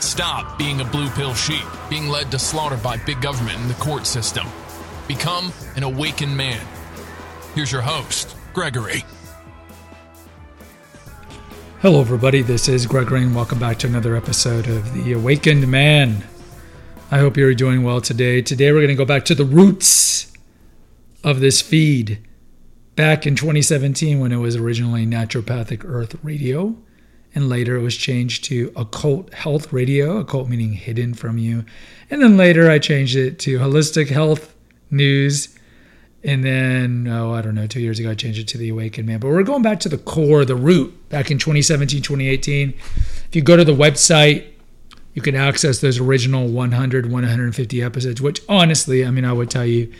Stop being a blue pill sheep, being led to slaughter by big government and the court system. Become an awakened man. Here's your host, Gregory. Hello, everybody. This is Gregory, and welcome back to another episode of The Awakened Man. I hope you're doing well today. Today, we're going to go back to the roots of this feed. Back in 2017, when it was originally Naturopathic Earth Radio, and later it was changed to Occult Health Radio, occult meaning hidden from you. And then later I changed it to Holistic Health News and then, oh, I don't know, two years ago, I changed it to the Awakened Man. But we're going back to the core, the root, back in 2017, 2018. If you go to the website, you can access those original 100, 150 episodes, which honestly, I mean, I would tell you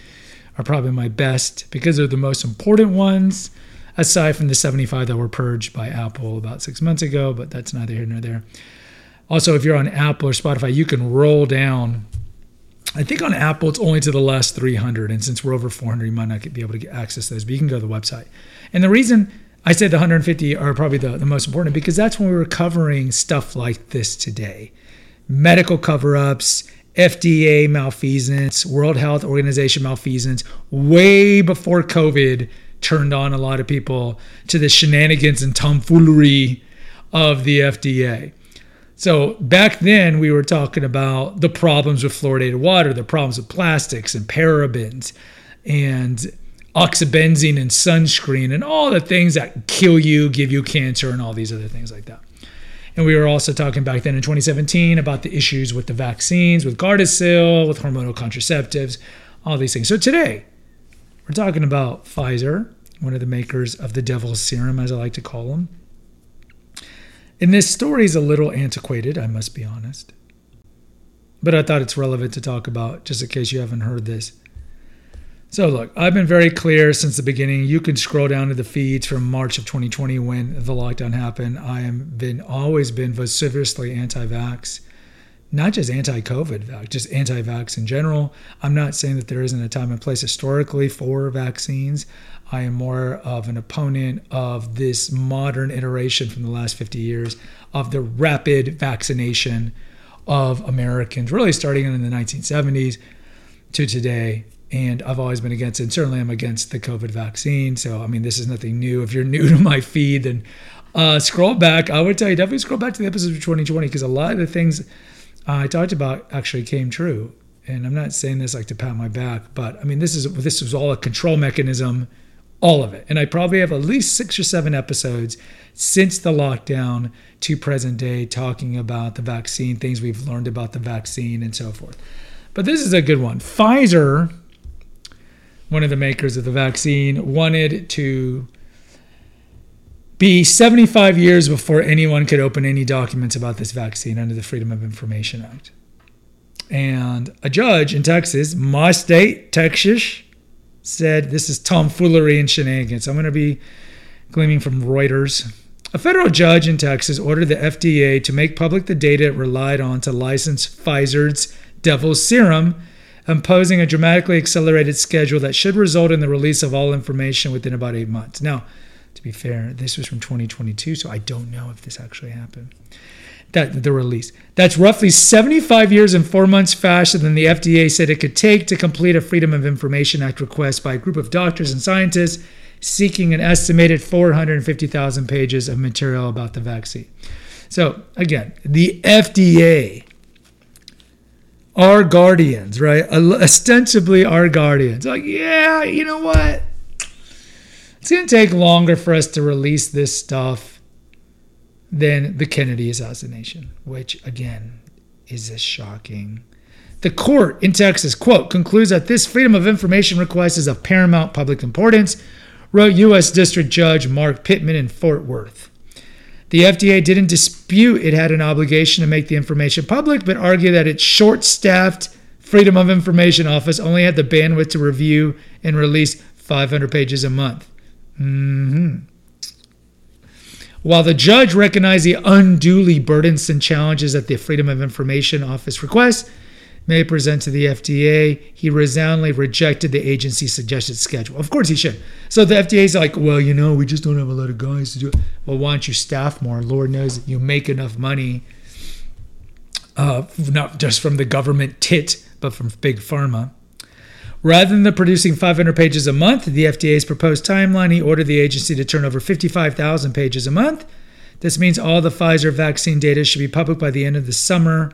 are probably my best because they're the most important ones, aside from the 75 that were purged by Apple about six months ago, but that's neither here nor there. Also, if you're on Apple or Spotify, you can roll down I think on Apple it's only to the last 300, and since we're over 400, you might not be able to get access to those. But you can go to the website. And the reason I said the 150 are probably the, the most important because that's when we were covering stuff like this today: medical cover-ups, FDA malfeasance, World Health Organization malfeasance, way before COVID turned on a lot of people to the shenanigans and tomfoolery of the FDA. So back then, we were talking about the problems with fluoridated water, the problems with plastics and parabens and oxybenzone and sunscreen and all the things that kill you, give you cancer, and all these other things like that. And we were also talking back then in 2017 about the issues with the vaccines, with Gardasil, with hormonal contraceptives, all these things. So today, we're talking about Pfizer, one of the makers of the devil's serum, as I like to call them and this story is a little antiquated, I must be honest. But I thought it's relevant to talk about just in case you haven't heard this. So, look, I've been very clear since the beginning. You can scroll down to the feeds from March of 2020 when the lockdown happened. I have been always been vociferously anti-vax, not just anti-COVID, just anti-vax in general. I'm not saying that there isn't a time and place historically for vaccines. I am more of an opponent of this modern iteration from the last 50 years of the rapid vaccination of Americans, really starting in the 1970s to today. And I've always been against it. And certainly I'm against the COVID vaccine. So, I mean, this is nothing new. If you're new to my feed, then uh, scroll back. I would tell you definitely scroll back to the episodes of 2020 because a lot of the things I talked about actually came true. And I'm not saying this like to pat my back, but I mean, this is this was all a control mechanism all of it. And I probably have at least six or seven episodes since the lockdown to present day talking about the vaccine, things we've learned about the vaccine, and so forth. But this is a good one. Pfizer, one of the makers of the vaccine, wanted to be 75 years before anyone could open any documents about this vaccine under the Freedom of Information Act. And a judge in Texas, my state, Texas, said this is tomfoolery and shenanigans. I'm going to be gleaming from Reuters. A federal judge in Texas ordered the FDA to make public the data it relied on to license Pfizer's Devil's Serum, imposing a dramatically accelerated schedule that should result in the release of all information within about eight months. Now, to be fair, this was from 2022, so I don't know if this actually happened that the release. That's roughly 75 years and four months faster than the FDA said it could take to complete a Freedom of Information Act request by a group of doctors and scientists seeking an estimated 450,000 pages of material about the vaccine. So, again, the FDA, our guardians, right? Ostensibly our guardians. Like, yeah, you know what? It's going to take longer for us to release this stuff than the Kennedy assassination, which again is shocking. The court in Texas, quote, concludes that this freedom of information request is of paramount public importance, wrote U.S. District Judge Mark Pittman in Fort Worth. The FDA didn't dispute it had an obligation to make the information public, but argued that its short staffed Freedom of Information Office only had the bandwidth to review and release 500 pages a month. Mm-hmm. While the judge recognized the unduly burdensome challenges that the Freedom of Information Office requests may present to the FDA, he resoundingly rejected the agency's suggested schedule. Of course, he should. So the FDA's like, well, you know, we just don't have a lot of guys to do it. Well, why don't you staff more? Lord knows you make enough money, uh, not just from the government tit, but from big pharma. Rather than producing 500 pages a month, the FDA's proposed timeline, he ordered the agency to turn over 55,000 pages a month. This means all the Pfizer vaccine data should be public by the end of the summer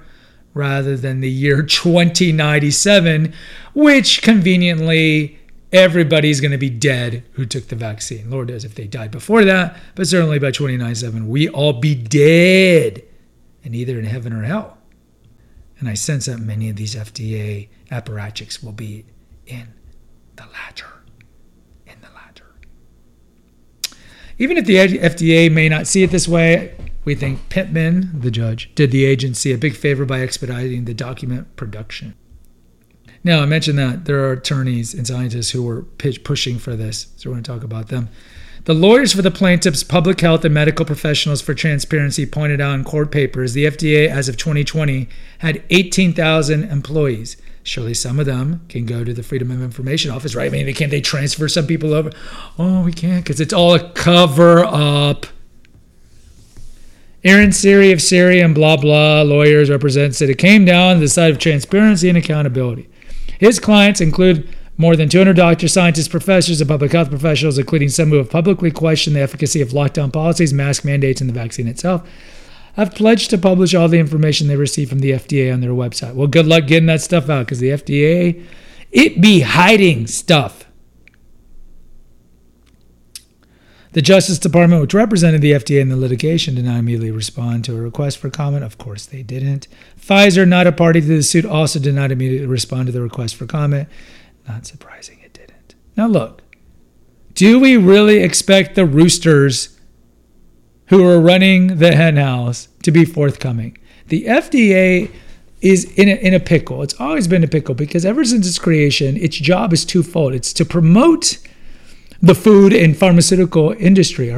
rather than the year 2097, which conveniently everybody's going to be dead who took the vaccine. Lord knows if they died before that, but certainly by 2097, we all be dead and either in heaven or hell. And I sense that many of these FDA apparatchiks will be in the latter. In the latter. Even if the FDA may not see it this way, we think Pittman, the judge, did the agency a big favor by expediting the document production. Now, I mentioned that there are attorneys and scientists who were pushing for this, so we're going to talk about them. The lawyers for the plaintiffs, public health, and medical professionals for transparency pointed out in court papers the FDA, as of 2020, had 18,000 employees. Surely some of them can go to the Freedom of Information Office, right? I mean, can't they transfer some people over? Oh, we can't because it's all a cover up. Aaron Siri of Siri and blah blah lawyers represents that it came down to the side of transparency and accountability. His clients include more than 200 doctors, scientists, professors, and public health professionals, including some who have publicly questioned the efficacy of lockdown policies, mask mandates, and the vaccine itself, have pledged to publish all the information they receive from the FDA on their website. Well, good luck getting that stuff out because the FDA, it be hiding stuff. The Justice Department, which represented the FDA in the litigation, did not immediately respond to a request for comment. Of course, they didn't. Pfizer, not a party to the suit, also did not immediately respond to the request for comment. Not surprising, it didn't. Now, look, do we really expect the roosters who are running the henhouse to be forthcoming? The FDA is in a, in a pickle. It's always been a pickle because ever since its creation, its job is twofold it's to promote the food and pharmaceutical industry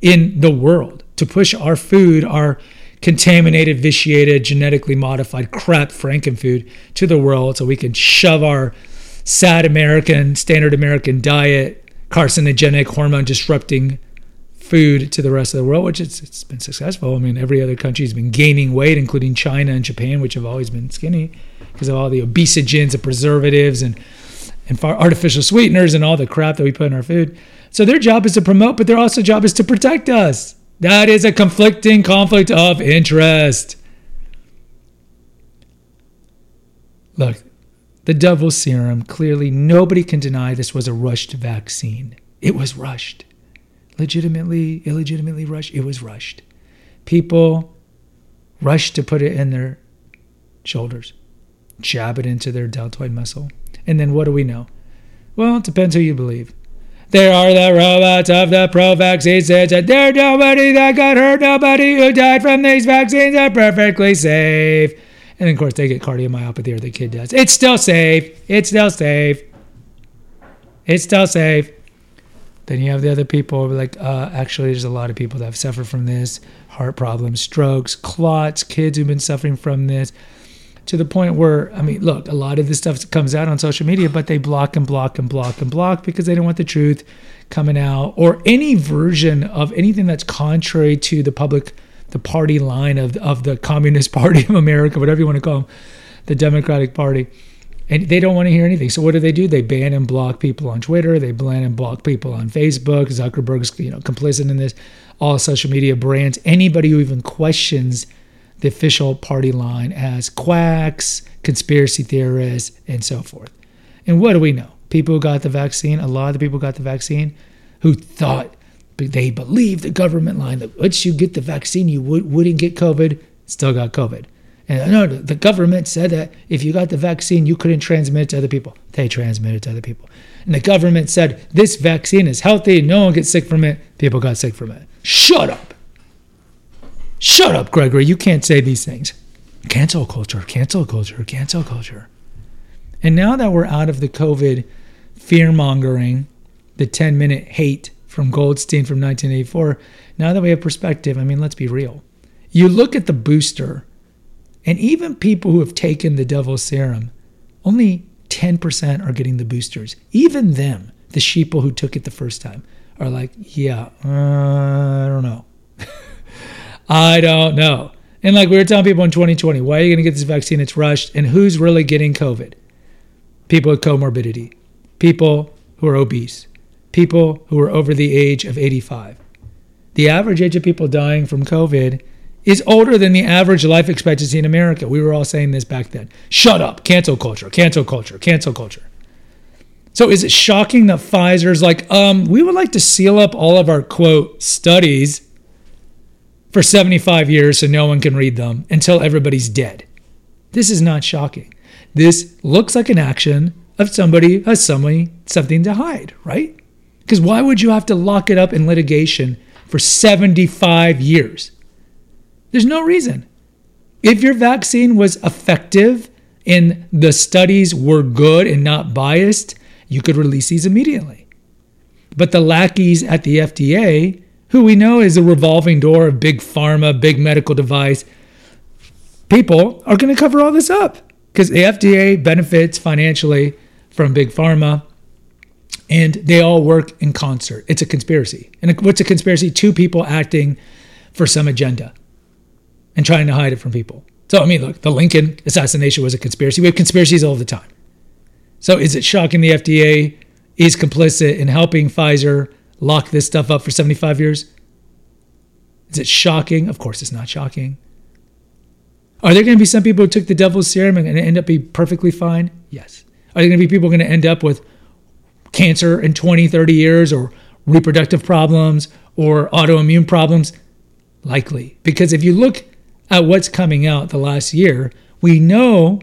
in the world to push our food, our contaminated, vitiated, genetically modified crap frankenfood to the world so we can shove our sad American, standard American diet, carcinogenic, hormone disrupting food to the rest of the world, which it's, it's been successful. I mean, every other country has been gaining weight, including China and Japan, which have always been skinny because of all the obesogens and preservatives and and artificial sweeteners and all the crap that we put in our food. So their job is to promote, but their also job is to protect us. That is a conflicting conflict of interest. Look, the double serum, clearly nobody can deny this was a rushed vaccine. It was rushed. Legitimately, illegitimately rushed, it was rushed. People rushed to put it in their shoulders, jab it into their deltoid muscle. And then what do we know? Well, it depends who you believe. There are the robots of the pro vaccines. There's nobody that got hurt, nobody who died from these vaccines are perfectly safe. And of course, they get cardiomyopathy or the kid does. It's still safe. It's still safe. It's still safe. Then you have the other people like, uh, actually, there's a lot of people that have suffered from this heart problems, strokes, clots, kids who've been suffering from this to the point where I mean, look, a lot of this stuff comes out on social media, but they block and block and block and block because they don't want the truth coming out or any version of anything that's contrary to the public, the party line of of the Communist Party of America, whatever you want to call them, the Democratic Party. And they don't want to hear anything. So what do they do? They ban and block people on Twitter. They ban and block people on Facebook. Zuckerberg's you know complicit in this. All social media brands. Anybody who even questions the official party line as quacks, conspiracy theorists, and so forth. And what do we know? People who got the vaccine, a lot of the people got the vaccine who thought they believed the government line that once you get the vaccine, you would, wouldn't get COVID, still got COVID. And no, the government said that if you got the vaccine, you couldn't transmit it to other people. They transmitted it to other people. And the government said this vaccine is healthy, no one gets sick from it. People got sick from it. Shut up. Shut up, Gregory. You can't say these things. Cancel culture, cancel culture, cancel culture. And now that we're out of the COVID fear mongering, the 10 minute hate from Goldstein from 1984, now that we have perspective, I mean, let's be real. You look at the booster, and even people who have taken the devil's serum, only 10% are getting the boosters. Even them, the sheeple who took it the first time, are like, yeah, uh, I don't know. I don't know. And like we were telling people in 2020, why are you going to get this vaccine? It's rushed. And who's really getting COVID? People with comorbidity, people who are obese, people who are over the age of 85. The average age of people dying from COVID is older than the average life expectancy in America. We were all saying this back then. Shut up. Cancel culture. Cancel culture. Cancel culture. So is it shocking that Pfizer's like, um, we would like to seal up all of our quote studies for 75 years so no one can read them until everybody's dead. This is not shocking. This looks like an action of somebody has somebody something to hide, right? Because why would you have to lock it up in litigation for 75 years? There's no reason. If your vaccine was effective and the studies were good and not biased, you could release these immediately. But the lackeys at the FDA who we know is a revolving door of big pharma, big medical device, people are going to cover all this up because the FDA benefits financially from big pharma and they all work in concert. It's a conspiracy. And what's a conspiracy? Two people acting for some agenda and trying to hide it from people. So, I mean, look, the Lincoln assassination was a conspiracy. We have conspiracies all the time. So, is it shocking the FDA is complicit in helping Pfizer lock this stuff up for 75 years? Is it shocking? Of course, it's not shocking. Are there going to be some people who took the devil's serum and end up be perfectly fine? Yes. Are there going to be people going to end up with cancer in 20, 30 years or reproductive problems or autoimmune problems? Likely. Because if you look at what's coming out the last year, we know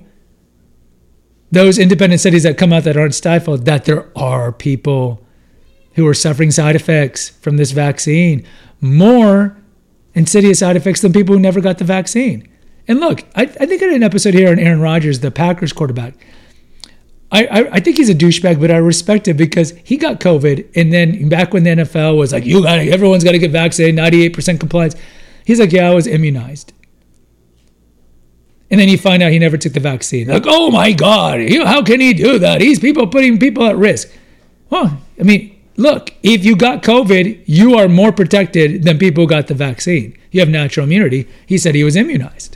those independent studies that come out that aren't stifled that there are people who are suffering side effects from this vaccine, more insidious side effects than people who never got the vaccine. And look, I, I think I did an episode here on Aaron Rodgers, the Packers quarterback. I, I, I, think he's a douchebag, but I respect him because he got COVID. And then back when the NFL was like, you got everyone's got to get vaccinated, 98% compliance. He's like, yeah, I was immunized. And then you find out he never took the vaccine. Like, oh my God, how can he do that? He's people putting people at risk. Well, I mean, look, if you got COVID, you are more protected than people who got the vaccine. You have natural immunity. He said he was immunized.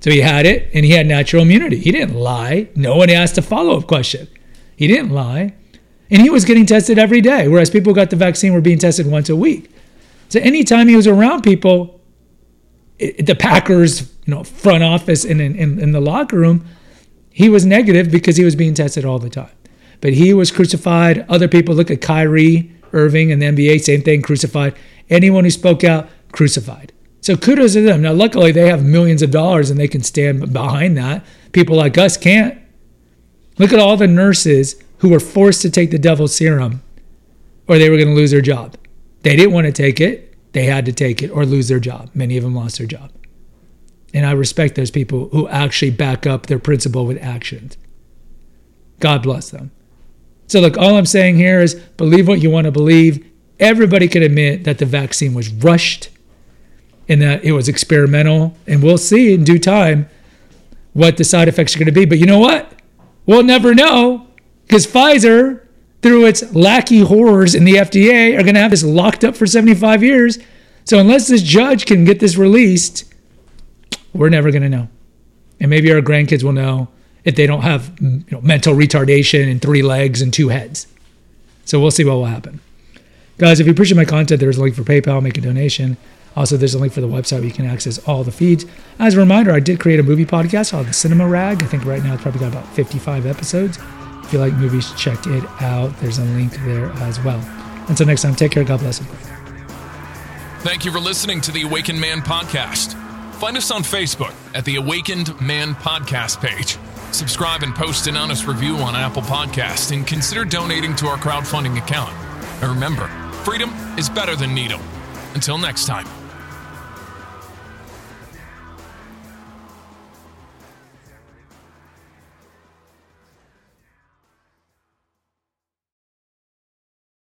So he had it and he had natural immunity. He didn't lie. No one asked a follow up question. He didn't lie. And he was getting tested every day, whereas people who got the vaccine were being tested once a week. So anytime he was around people, it, the Packers, you know, front office and in, in, in the locker room, he was negative because he was being tested all the time but he was crucified. Other people look at Kyrie Irving and the NBA, same thing, crucified. Anyone who spoke out, crucified. So kudos to them. Now, luckily, they have millions of dollars and they can stand behind that. People like us can't. Look at all the nurses who were forced to take the devil's serum or they were going to lose their job. They didn't want to take it, they had to take it or lose their job. Many of them lost their job. And I respect those people who actually back up their principle with actions. God bless them. So, look, all I'm saying here is believe what you want to believe. Everybody can admit that the vaccine was rushed and that it was experimental. And we'll see in due time what the side effects are going to be. But you know what? We'll never know because Pfizer, through its lackey horrors in the FDA, are going to have this locked up for 75 years. So, unless this judge can get this released, we're never going to know. And maybe our grandkids will know if they don't have you know, mental retardation and three legs and two heads. So we'll see what will happen. Guys, if you appreciate my content, there's a link for PayPal, make a donation. Also, there's a link for the website where you can access all the feeds. As a reminder, I did create a movie podcast called The Cinema Rag. I think right now it's probably got about 55 episodes. If you like movies, check it out. There's a link there as well. Until next time, take care. God bless you. Thank you for listening to the Awakened Man podcast. Find us on Facebook at the Awakened Man podcast page. Subscribe and post an honest review on Apple Podcast and consider donating to our crowdfunding account. And remember, freedom is better than needle. Until next time.